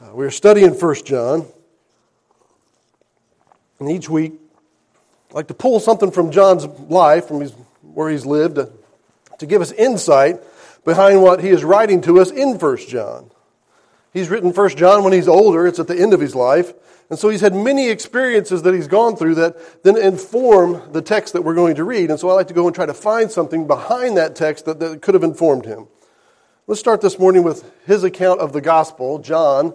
Uh, we're studying 1 John. And each week, I like to pull something from John's life, from his, where he's lived, to, to give us insight behind what he is writing to us in 1 John. He's written 1 John when he's older, it's at the end of his life. And so he's had many experiences that he's gone through that then inform the text that we're going to read. And so I like to go and try to find something behind that text that, that could have informed him. Let's start this morning with his account of the gospel, John.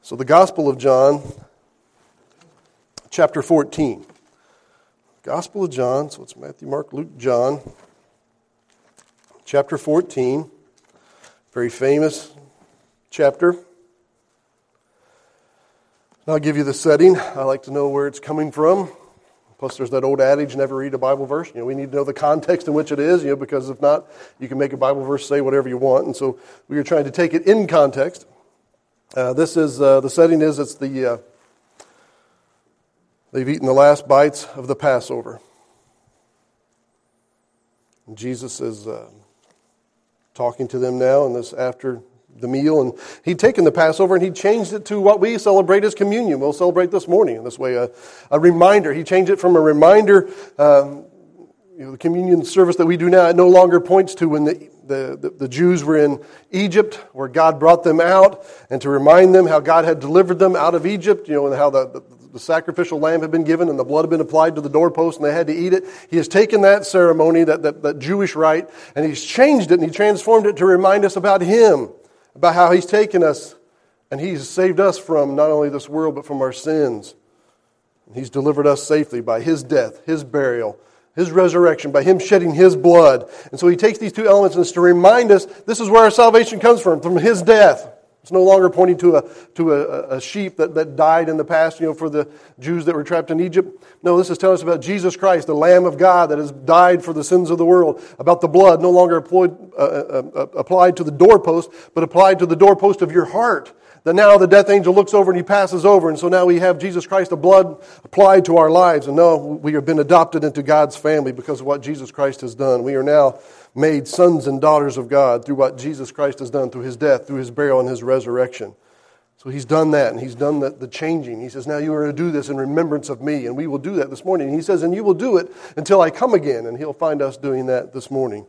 So, the Gospel of John, chapter 14. Gospel of John, so it's Matthew, Mark, Luke, John, chapter 14. Very famous chapter. I'll give you the setting. I like to know where it's coming from. Plus, there's that old adage, never read a Bible verse. You know, we need to know the context in which it is, you know, because if not, you can make a Bible verse say whatever you want. And so we are trying to take it in context. Uh, this is, uh, the setting is, it's the, uh, they've eaten the last bites of the Passover. And Jesus is uh, talking to them now, and this after the meal, and he'd taken the Passover and he changed it to what we celebrate as communion. We'll celebrate this morning in this way a, a reminder. He changed it from a reminder, um, you know, the communion service that we do now, it no longer points to when the, the, the, the Jews were in Egypt, where God brought them out, and to remind them how God had delivered them out of Egypt, you know, and how the, the the sacrificial lamb had been given and the blood had been applied to the doorpost and they had to eat it. He has taken that ceremony, that, that, that Jewish rite, and he's changed it and he transformed it to remind us about him about how He's taken us and He's saved us from not only this world, but from our sins. He's delivered us safely by His death, His burial, His resurrection, by Him shedding His blood. And so He takes these two elements and it's to remind us this is where our salvation comes from, from His death. It's no longer pointing to a, to a, a, sheep that, that died in the past, you know, for the Jews that were trapped in Egypt. No, this is telling us about Jesus Christ, the Lamb of God that has died for the sins of the world, about the blood no longer applied, uh, uh, uh, applied to the doorpost, but applied to the doorpost of your heart. That now the death angel looks over and he passes over, and so now we have Jesus Christ, the blood applied to our lives, and now we have been adopted into God's family because of what Jesus Christ has done. We are now made sons and daughters of God through what Jesus Christ has done through his death, through his burial, and his resurrection. So he's done that, and he's done the, the changing. He says, Now you are to do this in remembrance of me, and we will do that this morning. He says, And you will do it until I come again, and he'll find us doing that this morning.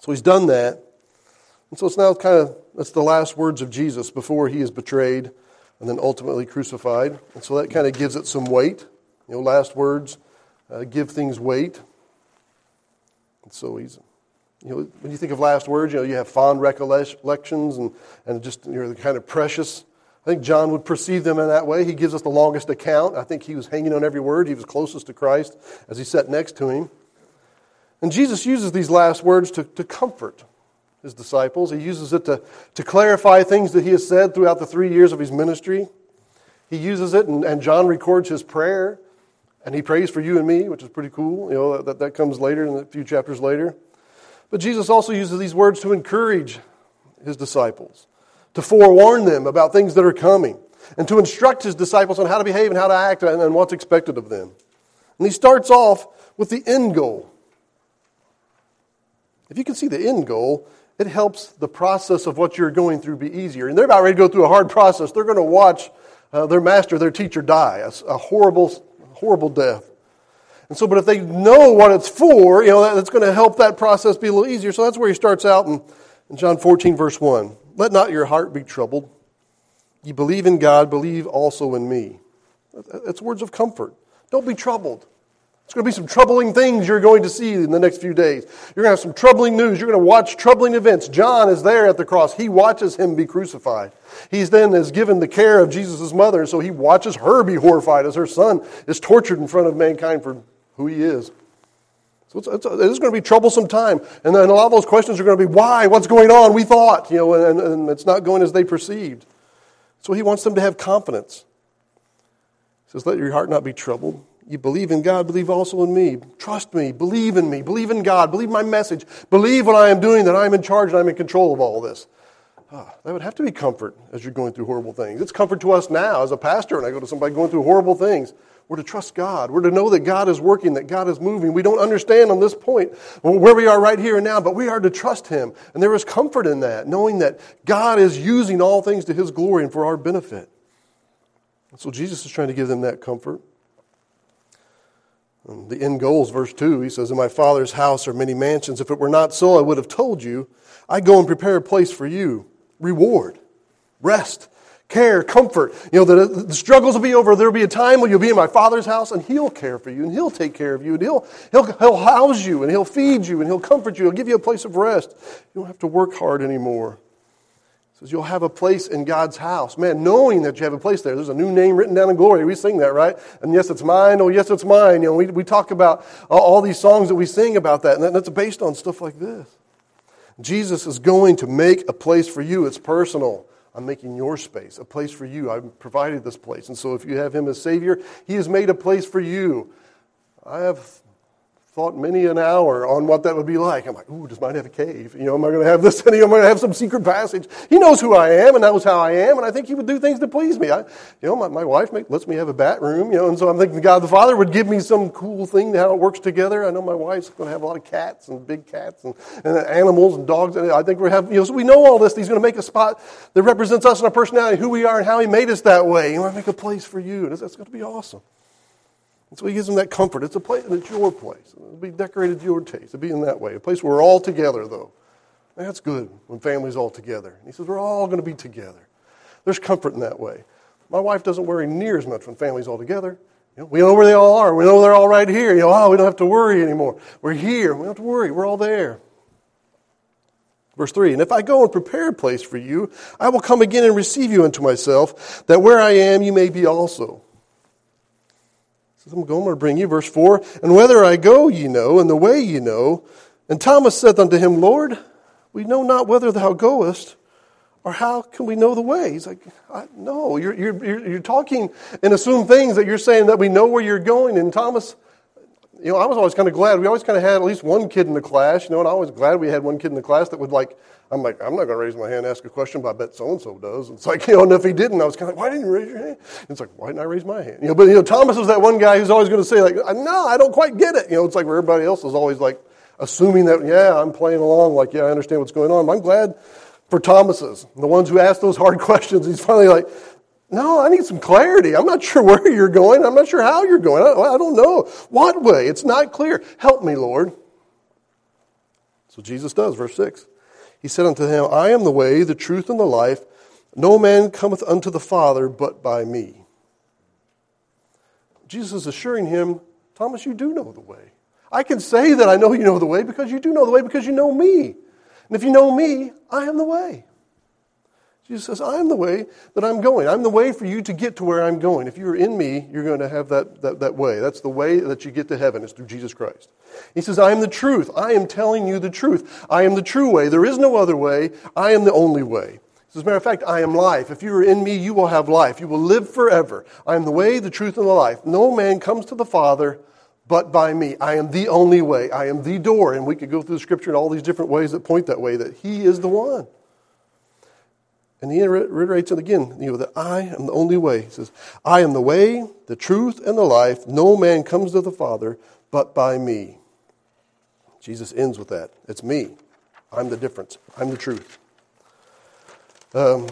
So he's done that. And so it's now kind of, that's the last words of Jesus before he is betrayed and then ultimately crucified. And so that kind of gives it some weight. You know, last words uh, give things weight. And so he's, you know, when you think of last words, you know, you have fond recollections and, and just, you know, kind of precious. I think John would perceive them in that way. He gives us the longest account. I think he was hanging on every word. He was closest to Christ as he sat next to him. And Jesus uses these last words to, to comfort his disciples. He uses it to, to clarify things that he has said throughout the three years of his ministry. He uses it, and, and John records his prayer and he prays for you and me, which is pretty cool. You know, that, that comes later in a few chapters later. But Jesus also uses these words to encourage his disciples, to forewarn them about things that are coming, and to instruct his disciples on how to behave and how to act and, and what's expected of them. And he starts off with the end goal. If you can see the end goal, it helps the process of what you're going through be easier. And they're about ready to go through a hard process. They're going to watch uh, their master, their teacher, die a, a horrible horrible death. And so, but if they know what it's for, you know, that's going to help that process be a little easier. So that's where he starts out in, in John 14, verse 1. Let not your heart be troubled. You believe in God, believe also in me. That's words of comfort. Don't be troubled. It's going to be some troubling things you're going to see in the next few days. You're going to have some troubling news. You're going to watch troubling events. John is there at the cross. He watches him be crucified. He's then is given the care of Jesus' mother, and so he watches her be horrified as her son is tortured in front of mankind for who he is. So it's, it's, it's going to be troublesome time. And then a lot of those questions are going to be, why? What's going on? We thought, you know, and, and it's not going as they perceived. So he wants them to have confidence. He says, let your heart not be troubled. You believe in God, believe also in me. Trust me, believe in me, believe in God, believe my message, believe what I am doing, that I am in charge and I'm in control of all this. Ah, that would have to be comfort as you're going through horrible things. It's comfort to us now as a pastor, and I go to somebody going through horrible things. We're to trust God. We're to know that God is working, that God is moving. We don't understand on this point where we are right here and now, but we are to trust Him. And there is comfort in that, knowing that God is using all things to His glory and for our benefit. And so Jesus is trying to give them that comfort. And the end goal is verse 2. He says, In my Father's house are many mansions. If it were not so, I would have told you. I go and prepare a place for you reward, rest, care, comfort. You know, the, the struggles will be over. There'll be a time when you'll be in my Father's house and He'll care for you and He'll take care of you and He'll, he'll, he'll house you and He'll feed you and He'll comfort you. He'll give you a place of rest. You don't have to work hard anymore. Says you'll have a place in God's house. Man, knowing that you have a place there. There's a new name written down in glory. We sing that, right? And yes, it's mine. Oh, yes, it's mine. You know, we, we talk about all, these songs that we sing about that, and that's based on stuff like this. Jesus is going to make a place for you. It's personal. I'm making your space, a place for you. I've provided this place. And so if you have him as Savior, he has made a place for you. I have thought many an hour on what that would be like. I'm like, ooh, does mine have a cave? You know, am I going to have this? Am I going to have some secret passage? He knows who I am and knows how I am, and I think he would do things to please me. I, you know, my, my wife make, lets me have a bat room, you know, and so I'm thinking God the Father would give me some cool thing how it works together. I know my wife's going to have a lot of cats and big cats and, and animals and dogs. And I think we have, you know, so we know all this. He's going to make a spot that represents us and our personality, who we are, and how he made us that way. You want to make a place for you. That's, that's going to be awesome. And so he gives them that comfort. It's a place, and it's your place. It'll be decorated to your taste. It'll be in that way. A place where we're all together, though. That's good when family's all together. And he says, we're all going to be together. There's comfort in that way. My wife doesn't worry near as much when family's all together. You know, we know where they all are. We know they're all right here. You know, oh, we don't have to worry anymore. We're here. We don't have to worry. We're all there. Verse 3 And if I go and prepare a place for you, I will come again and receive you unto myself, that where I am you may be also says, I'm going to bring you. Verse 4 And whether I go, ye know, and the way ye know. And Thomas saith unto him, Lord, we know not whither thou goest, or how can we know the way? He's like, No, you're, you're, you're talking and assume things that you're saying that we know where you're going. And Thomas, you know, I was always kind of glad. We always kind of had at least one kid in the class, you know, and I was glad we had one kid in the class that would like, I'm like, I'm not going to raise my hand and ask a question, but I bet so and so does. And It's like, you know, and if he didn't, I was kind of like, why didn't you raise your hand? It's like, why didn't I raise my hand? You know, but you know, Thomas was that one guy who's always going to say like, uh, no, I don't quite get it. You know, it's like everybody else is always like assuming that, yeah, I'm playing along, like, yeah, I understand what's going on. I'm glad for Thomas's, the ones who ask those hard questions. He's finally like, no, I need some clarity. I'm not sure where you're going. I'm not sure how you're going. I, don't know. What way? It's not clear. Help me, Lord. So Jesus does, verse 6. He said unto him, I am the way, the truth, and the life. No man cometh unto the Father but by me. Jesus is assuring him, Thomas, you do know the way. I can say that I know you know the way because you do know the way because you know me. And if you know me, I am the way. Jesus says, I am the way that I'm going. I'm the way for you to get to where I'm going. If you're in me, you're going to have that, that, that way. That's the way that you get to heaven, is through Jesus Christ. He says, I am the truth. I am telling you the truth. I am the true way. There is no other way. I am the only way. As a matter of fact, I am life. If you are in me, you will have life. You will live forever. I am the way, the truth, and the life. No man comes to the Father but by me. I am the only way. I am the door. And we could go through the scripture in all these different ways that point that way, that He is the one. And he reiterates it again, you know, that I am the only way. He says, I am the way, the truth, and the life. No man comes to the Father but by me. Jesus ends with that. It's me. I'm the difference. I'm the truth. Um,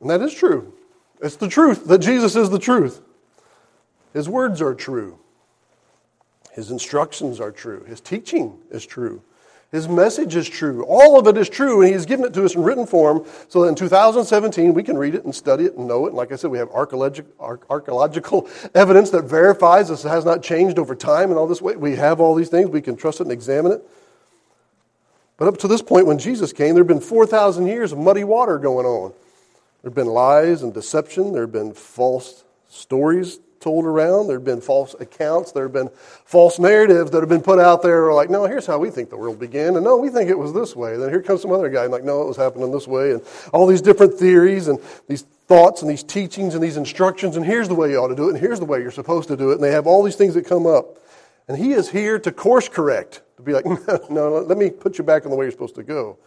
and that is true. It's the truth that Jesus is the truth. His words are true. His instructions are true. His teaching is true. His message is true. All of it is true, and He's given it to us in written form so that in 2017 we can read it and study it and know it. And like I said, we have archaeological evidence that verifies this has not changed over time and all this way. We have all these things. We can trust it and examine it. But up to this point, when Jesus came, there have been 4,000 years of muddy water going on. There have been lies and deception, there have been false stories told around. There have been false accounts. There have been false narratives that have been put out there like, no, here's how we think the world began. And no, we think it was this way. Then here comes some other guy and like, no, it was happening this way. And all these different theories and these thoughts and these teachings and these instructions. And here's the way you ought to do it. And here's the way you're supposed to do it. And they have all these things that come up. And he is here to course correct, to be like, no, no let me put you back on the way you're supposed to go.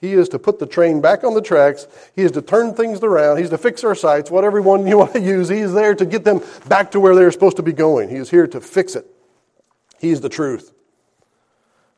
He is to put the train back on the tracks. He is to turn things around. He's to fix our sights, whatever one you want to use. He is there to get them back to where they're supposed to be going. He is here to fix it. He is the truth.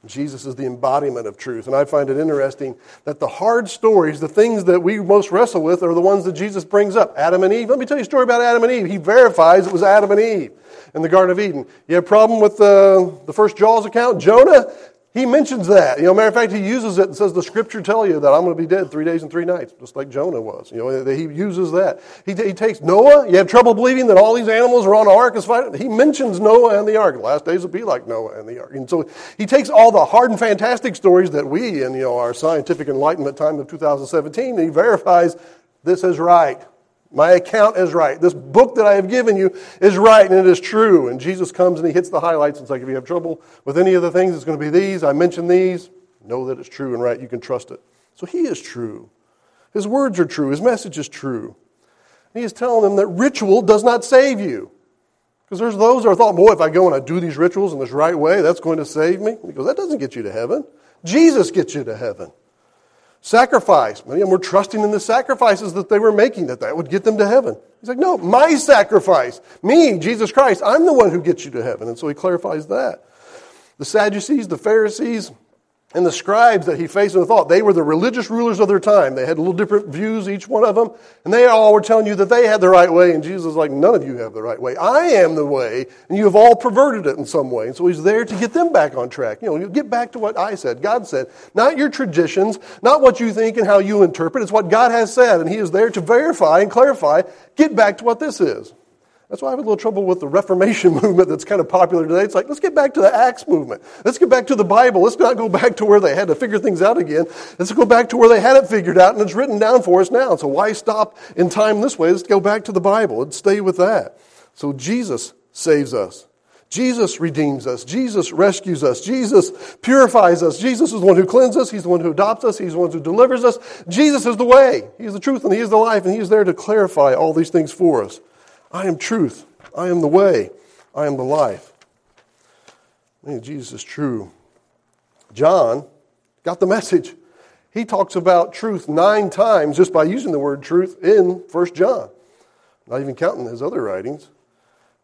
Jesus is the embodiment of truth. And I find it interesting that the hard stories, the things that we most wrestle with, are the ones that Jesus brings up. Adam and Eve. Let me tell you a story about Adam and Eve. He verifies it was Adam and Eve in the Garden of Eden. You have a problem with the, the first Jaws account? Jonah, he mentions that. You know, matter of fact, he uses it and says, The scripture tell you that I'm going to be dead three days and three nights, just like Jonah was. You know, he uses that. He, he takes Noah. You have trouble believing that all these animals are on the ark. He mentions Noah and the ark. The last days will be like Noah and the ark. And so he takes all the hard and fantastic stories that we, in you know, our scientific enlightenment time of 2017, and he verifies this is right. My account is right. This book that I have given you is right and it is true. And Jesus comes and he hits the highlights and it's like, if you have trouble with any of the things, it's going to be these. I mentioned these. Know that it's true and right. You can trust it. So he is true. His words are true. His message is true. And he is telling them that ritual does not save you. Because there's those that are thought, boy, if I go and I do these rituals in this right way, that's going to save me. He goes, that doesn't get you to heaven. Jesus gets you to heaven. Sacrifice. Many of them were trusting in the sacrifices that they were making, that that would get them to heaven. He's like, no, my sacrifice. Me, Jesus Christ, I'm the one who gets you to heaven. And so he clarifies that. The Sadducees, the Pharisees, and the scribes that he faced and thought, they were the religious rulers of their time. They had a little different views, each one of them, and they all were telling you that they had the right way, and Jesus was like, none of you have the right way. I am the way, and you have all perverted it in some way. And so he's there to get them back on track. You know, you get back to what I said, God said. Not your traditions, not what you think and how you interpret. It's what God has said, and he is there to verify and clarify. Get back to what this is. That's why I have a little trouble with the Reformation movement that's kind of popular today. It's like, let's get back to the Acts movement. Let's get back to the Bible. Let's not go back to where they had to figure things out again. Let's go back to where they had it figured out and it's written down for us now. So why stop in time this way? Let's go back to the Bible and stay with that. So Jesus saves us. Jesus redeems us. Jesus rescues us. Jesus purifies us. Jesus is the one who cleanses us. He's the one who adopts us. He's the one who delivers us. Jesus is the way. He's the truth and He is the life and He is there to clarify all these things for us. I am truth. I am the way. I am the life. I mean, Jesus is true. John got the message. He talks about truth nine times just by using the word truth in 1 John, not even counting his other writings.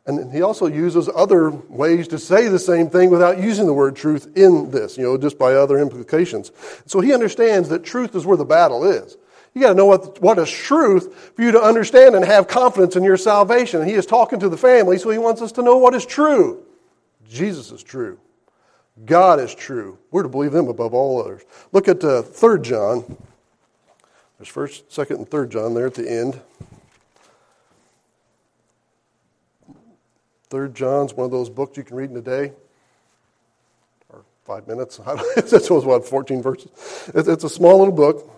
And he also uses other ways to say the same thing without using the word truth in this, you know, just by other implications. So he understands that truth is where the battle is. You got to know what, what is truth for you to understand and have confidence in your salvation. And he is talking to the family, so he wants us to know what is true. Jesus is true. God is true. We're to believe him above all others. Look at uh, 3 John. There's 1st, 2nd, and 3rd John there at the end. 3rd John's one of those books you can read in a day or five minutes. That's what, 14 verses. It's a small little book.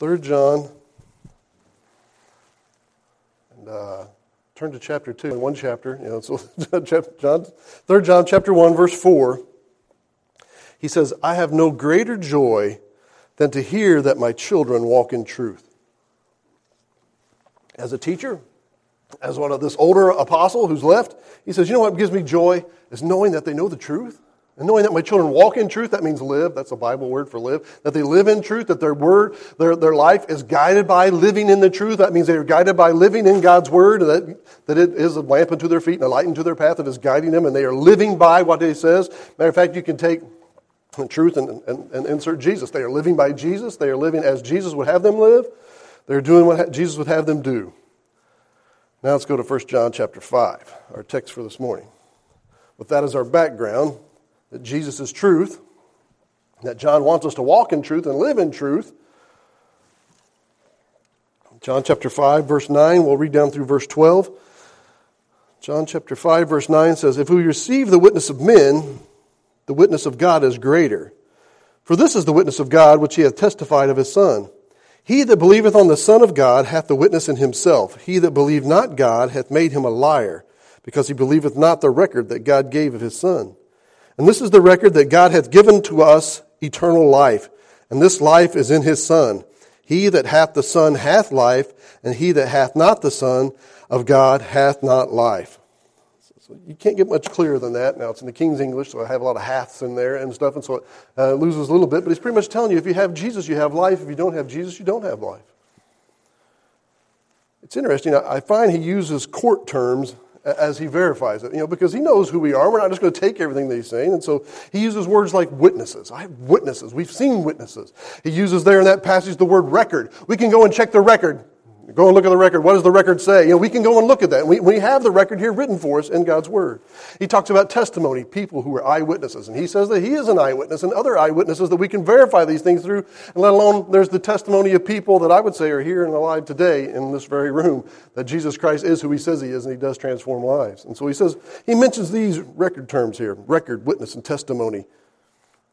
Third John, and uh, turn to chapter two. One chapter, you know, so John, Third John, chapter one, verse four. He says, "I have no greater joy than to hear that my children walk in truth." As a teacher, as one of this older apostle who's left, he says, "You know what gives me joy is knowing that they know the truth." And knowing that my children walk in truth, that means live. That's a Bible word for live. That they live in truth, that their word, their, their life is guided by living in the truth. That means they are guided by living in God's word, that, that it is a lamp unto their feet and a light unto their path that is guiding them, and they are living by what He says. Matter of fact, you can take the truth and, and, and insert Jesus. They are living by Jesus. They are living as Jesus would have them live. They're doing what Jesus would have them do. Now let's go to 1 John chapter 5, our text for this morning. With that as our background, that Jesus is truth, that John wants us to walk in truth and live in truth. John chapter 5, verse 9, we'll read down through verse 12. John chapter 5, verse 9 says, If we receive the witness of men, the witness of God is greater. For this is the witness of God which he hath testified of his Son. He that believeth on the Son of God hath the witness in himself. He that believed not God hath made him a liar, because he believeth not the record that God gave of his Son. And this is the record that God hath given to us eternal life. And this life is in his Son. He that hath the Son hath life, and he that hath not the Son of God hath not life. So you can't get much clearer than that. Now, it's in the King's English, so I have a lot of haths in there and stuff, and so it uh, loses a little bit. But he's pretty much telling you if you have Jesus, you have life. If you don't have Jesus, you don't have life. It's interesting. I find he uses court terms as he verifies it, you know, because he knows who we are. We're not just going to take everything that he's saying. And so he uses words like witnesses. I have witnesses. We've seen witnesses. He uses there in that passage the word record. We can go and check the record. Go and look at the record. What does the record say? You know, we can go and look at that. We, we have the record here written for us in God's Word. He talks about testimony, people who are eyewitnesses. And he says that he is an eyewitness and other eyewitnesses that we can verify these things through. And let alone there's the testimony of people that I would say are here and alive today in this very room that Jesus Christ is who he says he is and he does transform lives. And so he says, he mentions these record terms here record, witness, and testimony.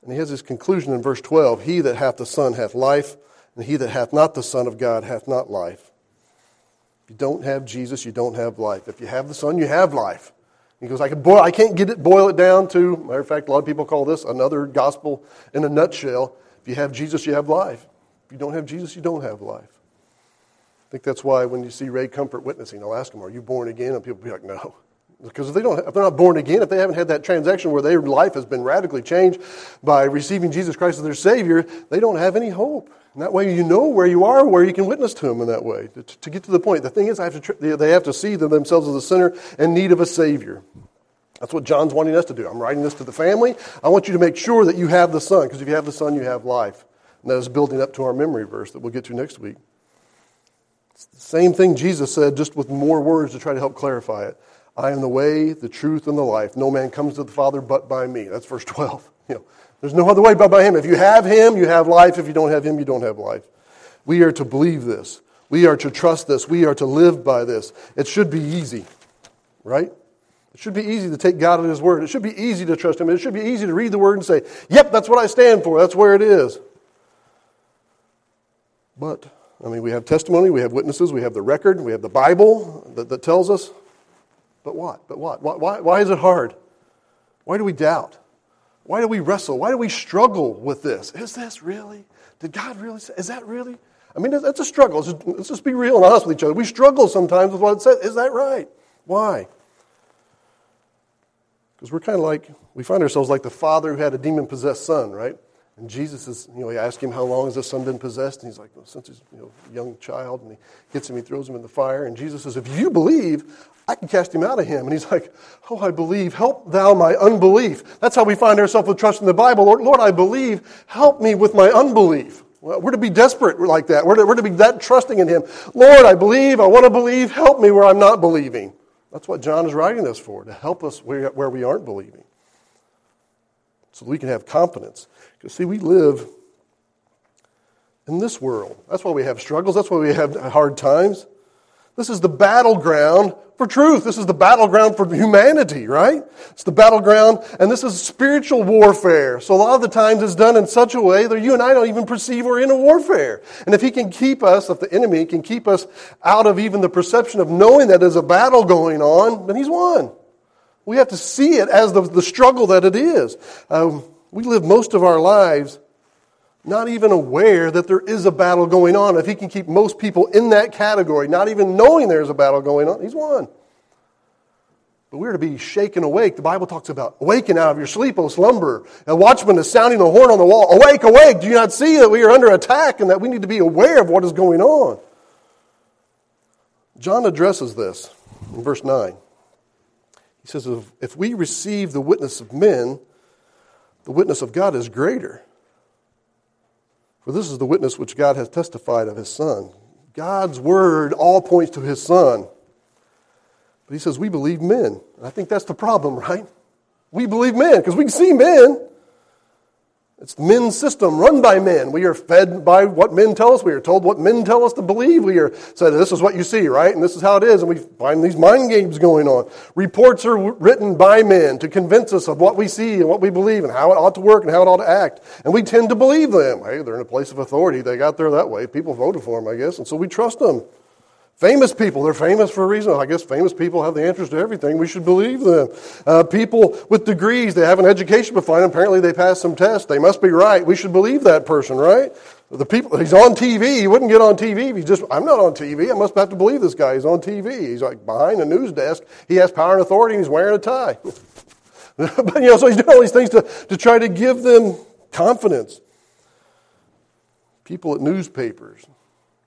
And he has his conclusion in verse 12 He that hath the Son hath life, and he that hath not the Son of God hath not life. If you don't have Jesus, you don't have life. If you have the Son, you have life. He goes, I, can boil, I can't get it, boil it down to, matter of fact, a lot of people call this another gospel in a nutshell. If you have Jesus, you have life. If you don't have Jesus, you don't have life. I think that's why when you see Ray Comfort witnessing, I'll ask them, Are you born again? And people be like, No. Because if, they don't, if they're not born again, if they haven't had that transaction where their life has been radically changed by receiving Jesus Christ as their Savior, they don't have any hope. And that way you know where you are, where you can witness to them in that way. To, to get to the point, the thing is, have to, they have to see themselves as a sinner in need of a Savior. That's what John's wanting us to do. I'm writing this to the family. I want you to make sure that you have the Son, because if you have the Son, you have life. And that is building up to our memory verse that we'll get to next week. It's the same thing Jesus said, just with more words to try to help clarify it. I am the way, the truth, and the life. No man comes to the Father but by me. That's verse 12. You know, there's no other way but by him. If you have him, you have life. If you don't have him, you don't have life. We are to believe this. We are to trust this. We are to live by this. It should be easy, right? It should be easy to take God at His word. It should be easy to trust Him. It should be easy to read the word and say, Yep, that's what I stand for. That's where it is. But, I mean, we have testimony, we have witnesses, we have the record, we have the Bible that, that tells us. But what? But what? Why, why is it hard? Why do we doubt? Why do we wrestle? Why do we struggle with this? Is this really? Did God really say? Is that really? I mean, that's a struggle. Let's just, let's just be real and honest with each other. We struggle sometimes with what it says. Is that right? Why? Because we're kind of like, we find ourselves like the father who had a demon possessed son, right? And Jesus is, you know, he asks him, How long has this son been possessed? And he's like, well, Since he's you know, a young child. And he gets him, he throws him in the fire. And Jesus says, If you believe, I can cast him out of him. And he's like, Oh, I believe. Help thou my unbelief. That's how we find ourselves with trust in the Bible. Lord, Lord I believe. Help me with my unbelief. Well, we're to be desperate like that. We're to, we're to be that trusting in him. Lord, I believe. I want to believe. Help me where I'm not believing. That's what John is writing this for, to help us where, where we aren't believing. So we can have confidence. Because, see, we live in this world. That's why we have struggles. That's why we have hard times. This is the battleground for truth. This is the battleground for humanity, right? It's the battleground, and this is spiritual warfare. So a lot of the times it's done in such a way that you and I don't even perceive we're in a warfare. And if he can keep us, if the enemy can keep us out of even the perception of knowing that there's a battle going on, then he's won. We have to see it as the, the struggle that it is. Um, we live most of our lives not even aware that there is a battle going on. If he can keep most people in that category, not even knowing there's a battle going on, he's won. But we're to be shaken awake. The Bible talks about awaken out of your sleep, O slumber. A watchman is sounding the horn on the wall. Awake, awake. Do you not see that we are under attack and that we need to be aware of what is going on? John addresses this in verse 9. He says, If we receive the witness of men, the witness of God is greater. For this is the witness which God has testified of his Son. God's word all points to his Son. But he says, We believe men. And I think that's the problem, right? We believe men because we can see men. It's men's system run by men. We are fed by what men tell us. We are told what men tell us to believe. We are said, this is what you see, right? And this is how it is. And we find these mind games going on. Reports are written by men to convince us of what we see and what we believe and how it ought to work and how it ought to act. And we tend to believe them. Hey, they're in a place of authority. They got there that way. People voted for them, I guess. And so we trust them. Famous people, they're famous for a reason. I guess famous people have the answers to everything. We should believe them. Uh, people with degrees, they have an education behind them. Apparently, they passed some tests. They must be right. We should believe that person, right? The people, he's on TV. He wouldn't get on TV if he's just, I'm not on TV. I must have to believe this guy. He's on TV. He's like behind a news desk. He has power and authority and he's wearing a tie. but, you know, so he's doing all these things to, to try to give them confidence. People at newspapers,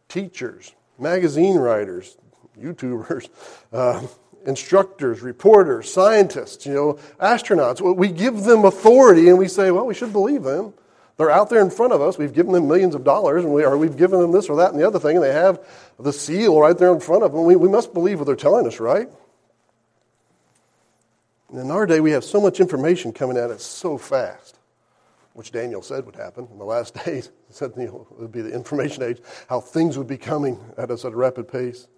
teachers, magazine writers, YouTubers, uh, instructors, reporters, scientists, you know, astronauts. We give them authority and we say, well, we should believe them. They're out there in front of us. We've given them millions of dollars, and we, or we've given them this or that and the other thing, and they have the seal right there in front of them. We, we must believe what they're telling us, right? And in our day, we have so much information coming at us so fast, which Daniel said would happen in the last days. Said you know, it would be the information age, how things would be coming at us at a rapid pace.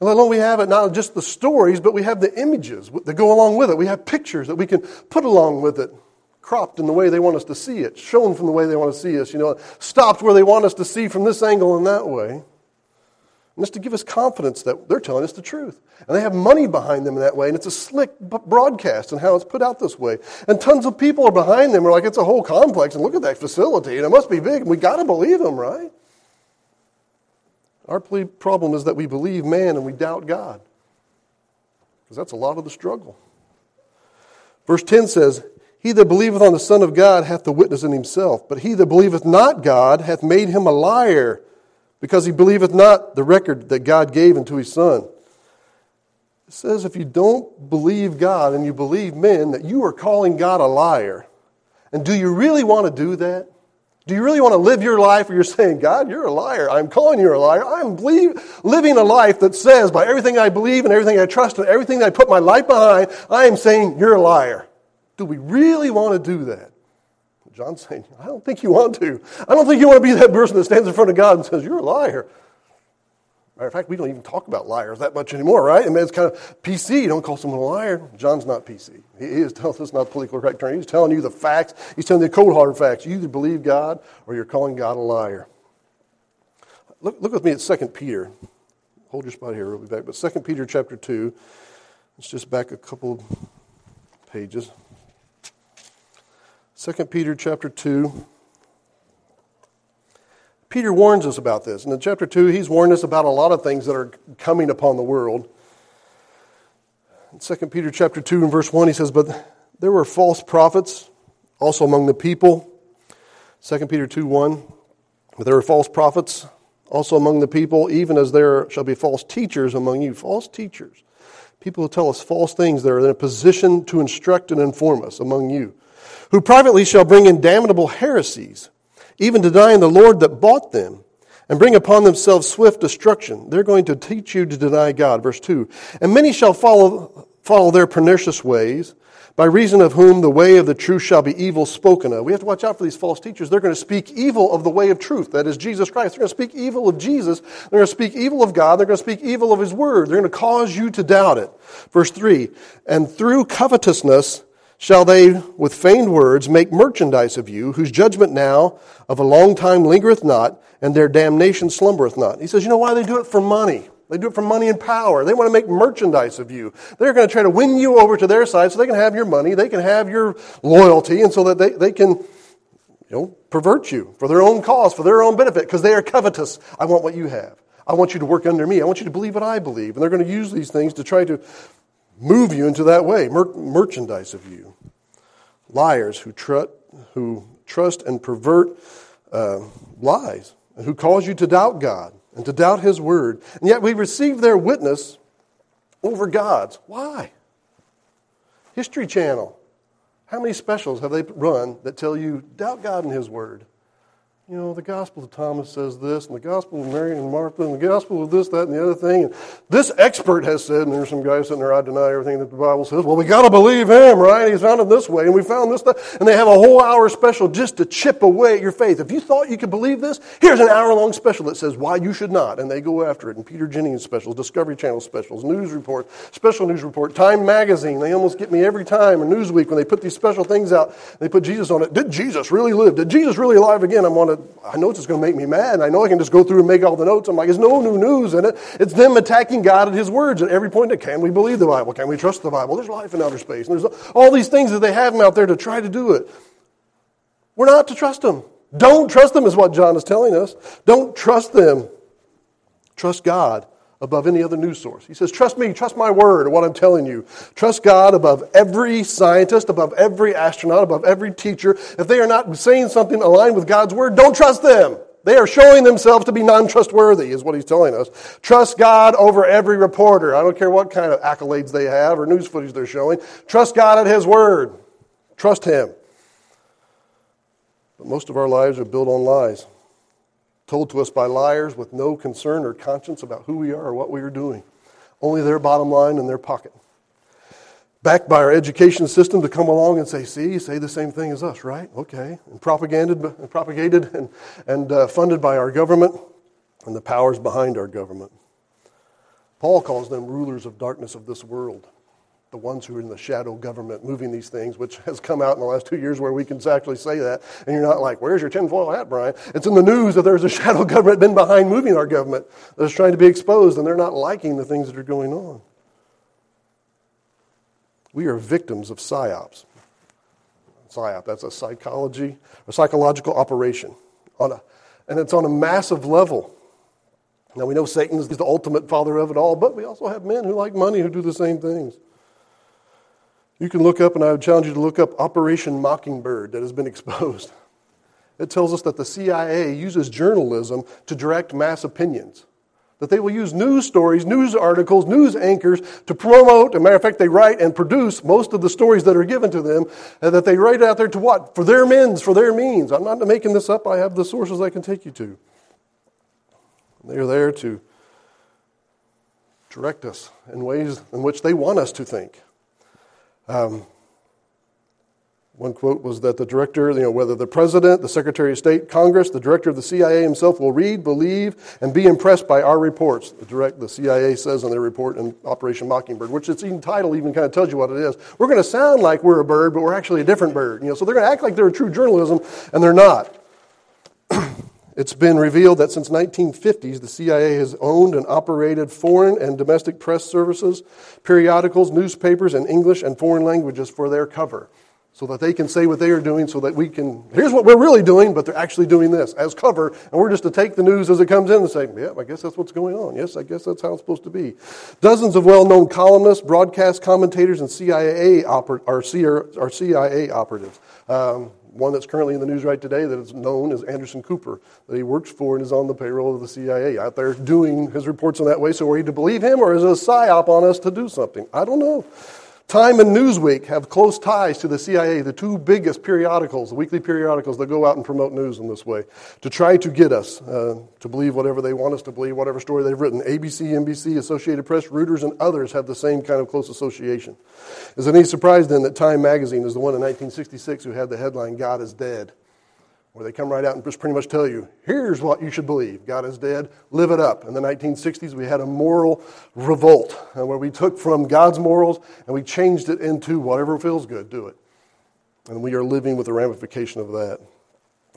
And let alone we have it not just the stories, but we have the images that go along with it. We have pictures that we can put along with it cropped in the way they want us to see it, shown from the way they want to see us, you know, stopped where they want us to see from this angle and that way. And it's to give us confidence that they're telling us the truth. And they have money behind them in that way, and it's a slick broadcast and how it's put out this way. And tons of people are behind them. We're like, it's a whole complex, and look at that facility, and it must be big, and we got to believe them, right? Our problem is that we believe man and we doubt God. Because that's a lot of the struggle. Verse 10 says, he that believeth on the Son of God hath the witness in himself, but he that believeth not God hath made him a liar, because he believeth not the record that God gave unto his Son. It says if you don't believe God and you believe men, that you are calling God a liar. And do you really want to do that? Do you really want to live your life where you're saying, God, you're a liar. I'm calling you a liar. I'm believe, living a life that says, by everything I believe and everything I trust and everything I put my life behind, I am saying, you're a liar. Do we really want to do that? John's saying, I don't think you want to. I don't think you want to be that person that stands in front of God and says, You're a liar. Matter of fact, we don't even talk about liars that much anymore, right? I mean, it's kind of PC. You don't call someone a liar. John's not PC. He is telling us not political correct term. He's telling you the facts. He's telling you the cold hard facts. You either believe God or you're calling God a liar. Look, look with me at 2 Peter. Hold your spot here. We'll be back. But 2 Peter chapter 2. Let's just back a couple pages. 2 Peter chapter 2. Peter warns us about this. And in chapter 2, he's warned us about a lot of things that are coming upon the world. In 2 Peter chapter 2 and verse 1, he says, But there were false prophets also among the people. 2 Peter 2 1. But there were false prophets also among the people, even as there shall be false teachers among you. False teachers. People who tell us false things that are in a position to instruct and inform us among you who privately shall bring in damnable heresies, even denying the Lord that bought them, and bring upon themselves swift destruction. They're going to teach you to deny God. Verse 2. And many shall follow, follow their pernicious ways, by reason of whom the way of the truth shall be evil spoken of. We have to watch out for these false teachers. They're going to speak evil of the way of truth, that is Jesus Christ. They're going to speak evil of Jesus. They're going to speak evil of God. They're going to speak evil of His Word. They're going to cause you to doubt it. Verse 3 And through covetousness, shall they with feigned words make merchandise of you, whose judgment now of a long time lingereth not, and their damnation slumbereth not. He says, you know why they do it for money? They do it for money and power. They want to make merchandise of you. They're going to try to win you over to their side so they can have your money, they can have your loyalty, and so that they, they can you know, pervert you for their own cause, for their own benefit, because they are covetous. I want what you have. I want you to work under me. I want you to believe what I believe. And they're going to use these things to try to move you into that way, mer- merchandise of you. Liars who, tr- who trust and pervert uh, lies, and who cause you to doubt God and to doubt His word. And yet we receive their witness over God's. Why? History Channel. How many specials have they run that tell you doubt God and His word? You know, the Gospel of Thomas says this, and the Gospel of Mary and Martha, and the Gospel of this, that, and the other thing. And this expert has said, and there's some guy sitting there, I deny everything that the Bible says. Well, we got to believe him, right? He's found it this way, and we found this, that. And they have a whole hour special just to chip away at your faith. If you thought you could believe this, here's an hour long special that says why you should not. And they go after it. And Peter Jennings specials, Discovery Channel specials, news report, special news report, Time Magazine. They almost get me every time, or Newsweek, when they put these special things out, they put Jesus on it. Did Jesus really live? Did Jesus really alive again? I'm on it. I know it's going to make me mad. I know I can just go through and make all the notes. I'm like, there's no new news in it. It's them attacking God at His words at every point. Can we believe the Bible? Can we trust the Bible? There's life in outer space. And there's all these things that they have out there to try to do it. We're not to trust them. Don't trust them, is what John is telling us. Don't trust them. Trust God above any other news source. He says, Trust me, trust my word, what I'm telling you. Trust God above every scientist, above every astronaut, above every teacher. If they are not saying something aligned with God's word, don't trust them. They are showing themselves to be non trustworthy, is what he's telling us. Trust God over every reporter. I don't care what kind of accolades they have or news footage they're showing. Trust God at his word. Trust him. But most of our lives are built on lies told to us by liars with no concern or conscience about who we are or what we are doing, only their bottom line and their pocket. Backed by our education system to come along and say, see, you say the same thing as us, right? Okay. And propagated, propagated and, and uh, funded by our government and the powers behind our government. Paul calls them rulers of darkness of this world the ones who are in the shadow government moving these things, which has come out in the last two years where we can actually say that. And you're not like, where's your tinfoil hat, Brian? It's in the news that there's a shadow government been behind moving our government that's trying to be exposed, and they're not liking the things that are going on. We are victims of psyops. Psyop, that's a psychology, a psychological operation. On a, and it's on a massive level. Now, we know Satan is the ultimate father of it all, but we also have men who like money who do the same things. You can look up, and I would challenge you to look up Operation Mockingbird that has been exposed. It tells us that the CIA uses journalism to direct mass opinions. That they will use news stories, news articles, news anchors to promote. As a matter of fact, they write and produce most of the stories that are given to them, and that they write out there to what? For their means, for their means. I'm not making this up, I have the sources I can take you to. They're there to direct us in ways in which they want us to think. Um, one quote was that the director, you know, whether the president, the secretary of state, Congress, the director of the CIA himself will read, believe, and be impressed by our reports. The, direct, the CIA says in their report in Operation Mockingbird, which its even title even kind of tells you what it is. We're going to sound like we're a bird, but we're actually a different bird. You know, so they're going to act like they're a true journalism, and they're not. It's been revealed that since 1950s, the CIA has owned and operated foreign and domestic press services, periodicals, newspapers in English and foreign languages for their cover. So that they can say what they are doing, so that we can, here's what we're really doing, but they're actually doing this as cover, and we're just to take the news as it comes in and say, yeah, I guess that's what's going on. Yes, I guess that's how it's supposed to be. Dozens of well known columnists, broadcast commentators, and CIA, oper- CIA operatives. Um, one that's currently in the news right today that is known as Anderson Cooper, that he works for and is on the payroll of the CIA out there doing his reports in that way. So are you to believe him or is it a psyop on us to do something? I don't know. Time and Newsweek have close ties to the CIA, the two biggest periodicals, the weekly periodicals that go out and promote news in this way, to try to get us uh, to believe whatever they want us to believe, whatever story they've written. ABC, NBC, Associated Press, Reuters, and others have the same kind of close association. Is it any surprise then that Time magazine is the one in 1966 who had the headline, God is Dead? Where they come right out and just pretty much tell you, here's what you should believe God is dead, live it up. In the 1960s, we had a moral revolt uh, where we took from God's morals and we changed it into whatever feels good, do it. And we are living with the ramification of that.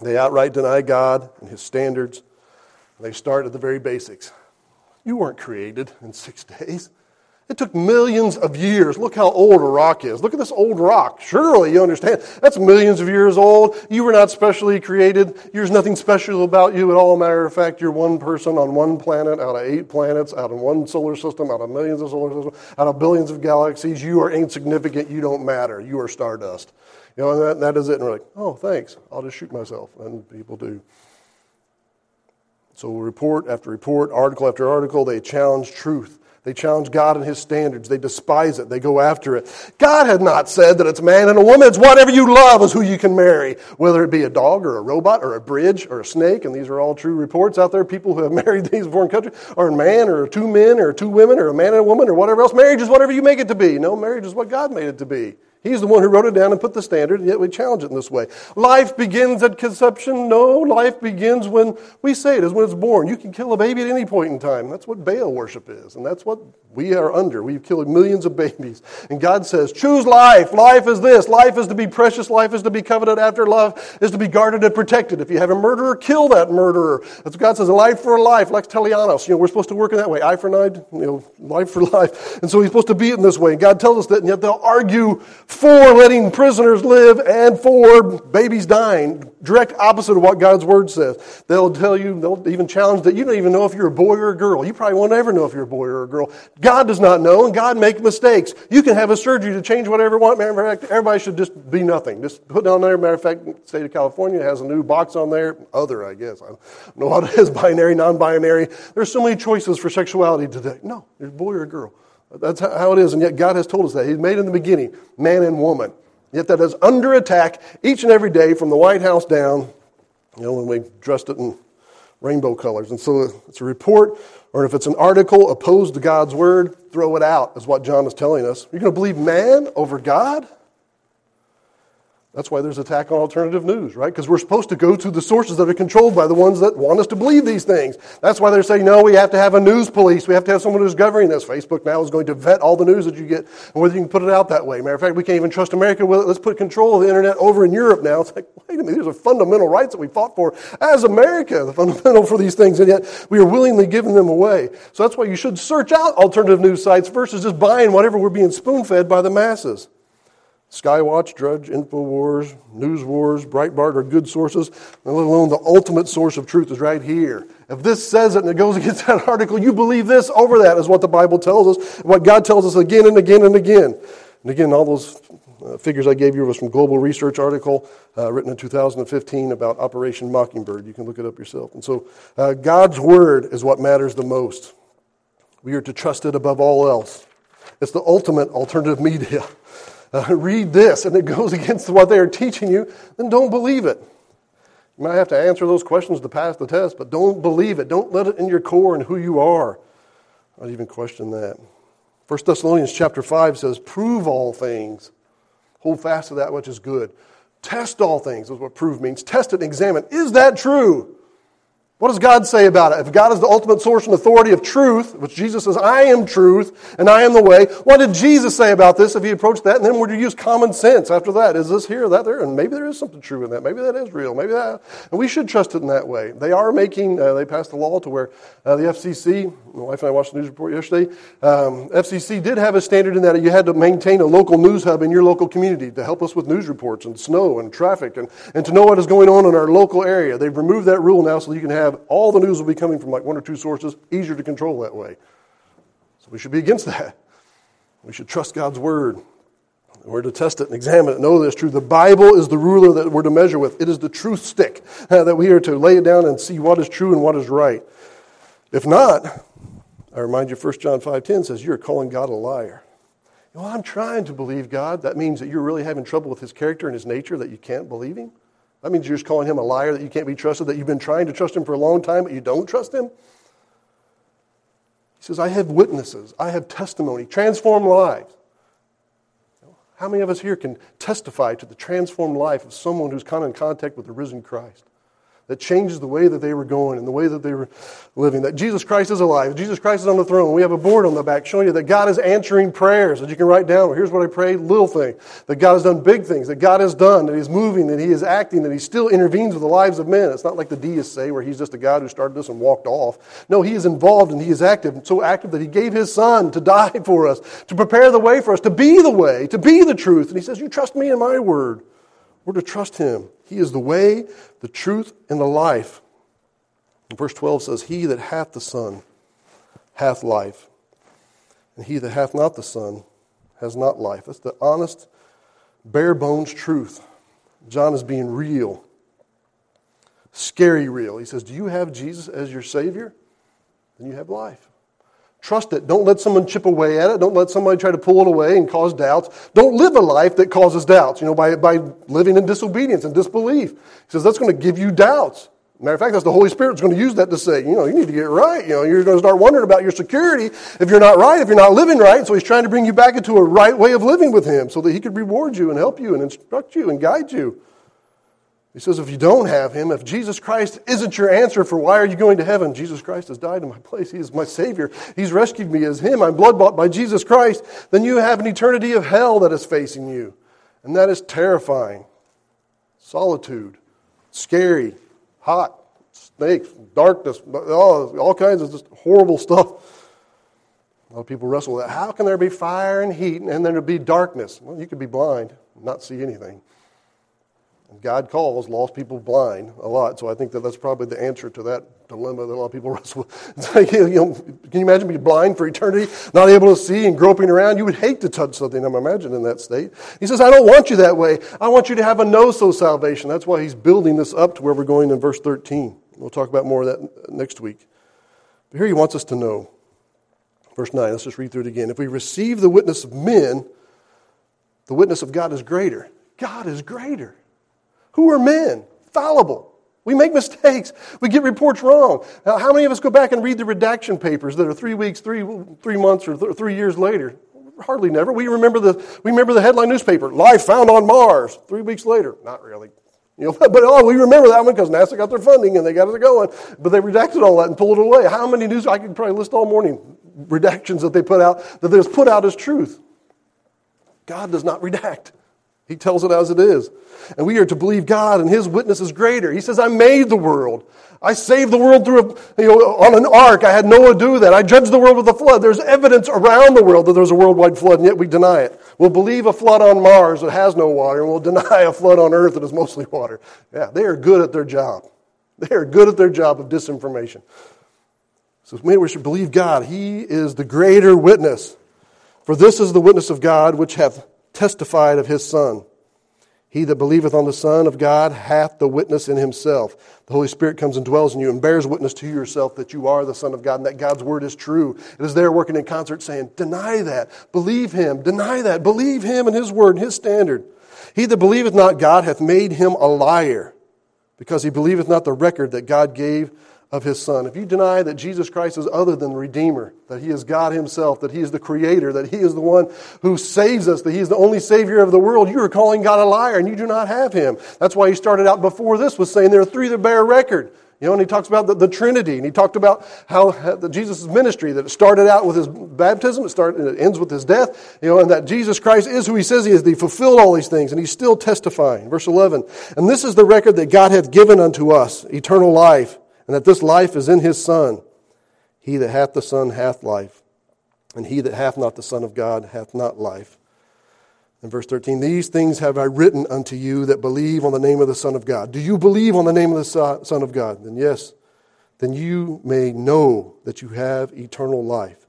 They outright deny God and his standards. They start at the very basics. You weren't created in six days. It took millions of years. Look how old a rock is. Look at this old rock. Surely you understand. That's millions of years old. You were not specially created. There's nothing special about you at all. Matter of fact, you're one person on one planet out of eight planets, out of one solar system, out of millions of solar systems, out of billions of galaxies. You are insignificant. You don't matter. You are stardust. You know, and that, that is it. And we're like, oh, thanks. I'll just shoot myself. And people do. So report after report, article after article, they challenge truth. They challenge God and His standards. They despise it. They go after it. God had not said that it's man and a woman. It's whatever you love is who you can marry, whether it be a dog or a robot or a bridge or a snake. And these are all true reports out there. People who have married these foreign countries, or a man or two men or two women or a man and a woman or whatever else. Marriage is whatever you make it to be. No, marriage is what God made it to be. He's the one who wrote it down and put the standard, and yet we challenge it in this way. Life begins at conception. No, life begins when we say it is when it's born. You can kill a baby at any point in time. That's what Baal worship is, and that's what we are under. We've killed millions of babies. And God says, choose life. Life is this. Life is to be precious. Life is to be coveted after. Love is to be guarded and protected. If you have a murderer, kill that murderer. That's what God says, life for life. Lex Talionis. You know, we're supposed to work in that way. Eye for an eye, you know, life for life. And so he's supposed to be it in this way. And God tells us that, and yet they'll argue for letting prisoners live and for babies dying. Direct opposite of what God's word says. They'll tell you, they'll even challenge that you don't even know if you're a boy or a girl. You probably won't ever know if you're a boy or a girl. God does not know, and God makes mistakes. You can have a surgery to change whatever you want. Matter of fact, everybody should just be nothing. Just put down there. Matter of fact, state of California has a new box on there. Other, I guess. I don't know what it is. Binary, non-binary. There's so many choices for sexuality today. No, there's boy or girl. That's how it is. And yet God has told us that. He's made in the beginning man and woman. Yet that is under attack each and every day from the White House down, you know, when we dressed it in rainbow colors. And so it's a report, or if it's an article opposed to God's word, throw it out, is what John is telling us. You're going to believe man over God? That's why there's attack on alternative news, right? Because we're supposed to go to the sources that are controlled by the ones that want us to believe these things. That's why they're saying, no, we have to have a news police. We have to have someone who's governing this. Facebook now is going to vet all the news that you get and whether you can put it out that way. Matter of fact, we can't even trust America with it. Let's put control of the internet over in Europe now. It's like, wait a minute, these are fundamental rights that we fought for as America, the fundamental for these things, and yet we are willingly giving them away. So that's why you should search out alternative news sites versus just buying whatever we're being spoon fed by the masses. Skywatch, Drudge, InfoWars, News Wars, Breitbart are good sources, let alone the ultimate source of truth is right here. If this says it and it goes against that article, you believe this over that, is what the Bible tells us, what God tells us again and again and again. And again, all those uh, figures I gave you was from Global Research article uh, written in 2015 about Operation Mockingbird. You can look it up yourself. And so, uh, God's Word is what matters the most. We are to trust it above all else. It's the ultimate alternative media uh, read this and it goes against what they are teaching you, then don't believe it. You might have to answer those questions to pass the test, but don't believe it. Don't let it in your core and who you are. I'd even question that. 1 Thessalonians chapter 5 says, Prove all things. Hold fast to that which is good. Test all things is what prove means. Test it and examine. Is that true? What does God say about it? If God is the ultimate source and authority of truth, which Jesus says, I am truth and I am the way, what did Jesus say about this if he approached that? And then would you use common sense after that? Is this here, that there? And maybe there is something true in that. Maybe that is real. Maybe that. And we should trust it in that way. They are making, uh, they passed a law to where uh, the FCC, my wife and I watched the news report yesterday, um, FCC did have a standard in that you had to maintain a local news hub in your local community to help us with news reports and snow and traffic and, and to know what is going on in our local area. They've removed that rule now so you can have have all the news will be coming from like one or two sources, easier to control that way. So we should be against that. We should trust God's word. We're to test it and examine it, know that it's true. The Bible is the ruler that we're to measure with. It is the truth stick that we are to lay it down and see what is true and what is right. If not, I remind you, 1 John 5.10 says, you're calling God a liar. Well, I'm trying to believe God. That means that you're really having trouble with his character and his nature that you can't believe him? That means you're just calling him a liar, that you can't be trusted, that you've been trying to trust him for a long time, but you don't trust him? He says, I have witnesses, I have testimony, transform lives. How many of us here can testify to the transformed life of someone who's come in contact with the risen Christ? That changes the way that they were going and the way that they were living. That Jesus Christ is alive. Jesus Christ is on the throne. We have a board on the back showing you that God is answering prayers that you can write down. Here's what I prayed, little thing. That God has done big things, that God has done, that He's moving, that He is acting, that He still intervenes with the lives of men. It's not like the deists say where He's just a God who started this and walked off. No, He is involved and He is active, and so active that He gave His Son to die for us, to prepare the way for us, to be the way, to be the truth. And He says, You trust me in my word. We're to trust Him. He is the way, the truth, and the life. And verse 12 says, He that hath the Son hath life, and he that hath not the Son has not life. That's the honest, bare bones truth. John is being real, scary real. He says, Do you have Jesus as your Savior? Then you have life. Trust it. Don't let someone chip away at it. Don't let somebody try to pull it away and cause doubts. Don't live a life that causes doubts, you know, by, by living in disobedience and disbelief. He says that's going to give you doubts. Matter of fact, that's the Holy Spirit's going to use that to say, you know, you need to get right. You know, you're going to start wondering about your security if you're not right, if you're not living right. So he's trying to bring you back into a right way of living with him so that he could reward you and help you and instruct you and guide you. He says, if you don't have him, if Jesus Christ isn't your answer for why are you going to heaven, Jesus Christ has died in my place. He is my Savior. He's rescued me as him. I'm blood bought by Jesus Christ. Then you have an eternity of hell that is facing you. And that is terrifying. Solitude, scary, hot, snakes, darkness, all, all kinds of just horrible stuff. A lot of people wrestle with that. How can there be fire and heat and then there be darkness? Well, you could be blind not see anything. God calls lost people blind a lot, so I think that that's probably the answer to that dilemma that a lot of people wrestle with. It's like, you know, can you imagine being blind for eternity, not able to see and groping around? You would hate to touch something, I'm imagining in that state. He says, I don't want you that way. I want you to have a know-so salvation. That's why he's building this up to where we're going in verse 13. We'll talk about more of that next week. But here he wants us to know. Verse 9, let's just read through it again. If we receive the witness of men, the witness of God is greater. God is greater. Who are men? Fallible. We make mistakes. We get reports wrong. Now, how many of us go back and read the redaction papers that are three weeks, three, three months, or th- three years later? Hardly never. We remember, the, we remember the headline newspaper, Life Found on Mars, three weeks later. Not really. You know, but oh, we remember that one because NASA got their funding and they got it going. But they redacted all that and pulled it away. How many news? I could probably list all morning redactions that they put out that they put out as truth. God does not redact. He tells it as it is. And we are to believe God, and His witness is greater. He says, I made the world. I saved the world through a, you know, on an ark. I had Noah do that. I judged the world with a flood. There's evidence around the world that there's a worldwide flood, and yet we deny it. We'll believe a flood on Mars that has no water, and we'll deny a flood on Earth that is mostly water. Yeah, they are good at their job. They are good at their job of disinformation. So maybe we should believe God. He is the greater witness. For this is the witness of God which hath testified of his Son. He that believeth on the Son of God hath the witness in himself. The Holy Spirit comes and dwells in you and bears witness to yourself that you are the Son of God and that God's word is true. It is there working in concert saying, Deny that. Believe him. Deny that. Believe him and his word and his standard. He that believeth not God hath made him a liar, because he believeth not the record that God gave of his son. If you deny that Jesus Christ is other than the Redeemer, that he is God himself, that he is the Creator, that he is the one who saves us, that he is the only Savior of the world, you are calling God a liar and you do not have him. That's why he started out before this with saying there are three that bear record. You know, and he talks about the, the Trinity, and he talked about how the, Jesus' ministry, that it started out with his baptism, it, started, it ends with his death, you know, and that Jesus Christ is who he says he is. He fulfilled all these things, and he's still testifying. Verse 11, and this is the record that God hath given unto us, eternal life and that this life is in his Son. He that hath the Son hath life, and he that hath not the Son of God hath not life. In verse 13, these things have I written unto you that believe on the name of the Son of God. Do you believe on the name of the Son of God? Then yes, then you may know that you have eternal life,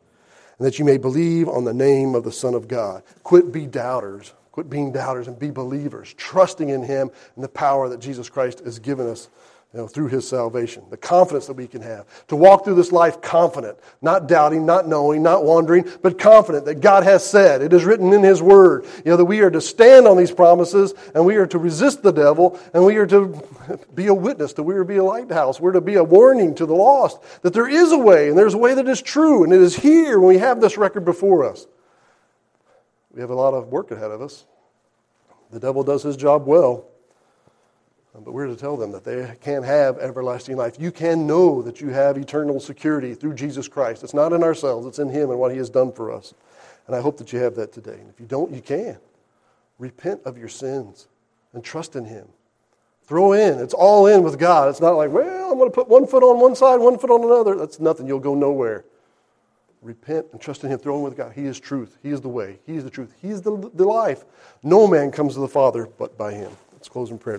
and that you may believe on the name of the Son of God. Quit be doubters. Quit being doubters and be believers, trusting in Him and the power that Jesus Christ has given us you know, through his salvation, the confidence that we can have. To walk through this life confident, not doubting, not knowing, not wondering, but confident that God has said. It is written in his word. You know, that we are to stand on these promises and we are to resist the devil and we are to be a witness, that we are to be a lighthouse. We're to be a warning to the lost that there is a way and there's a way that is true and it is here when we have this record before us. We have a lot of work ahead of us. The devil does his job well. Uh, but we're to tell them that they can have everlasting life. You can know that you have eternal security through Jesus Christ. It's not in ourselves, it's in Him and what He has done for us. And I hope that you have that today. And if you don't, you can. Repent of your sins and trust in Him. Throw in. It's all in with God. It's not like, well, I'm going to put one foot on one side, one foot on another. That's nothing. You'll go nowhere. Repent and trust in Him. Throw in with God. He is truth. He is the way. He is the truth. He is the, the life. No man comes to the Father but by Him. Let's close in prayer.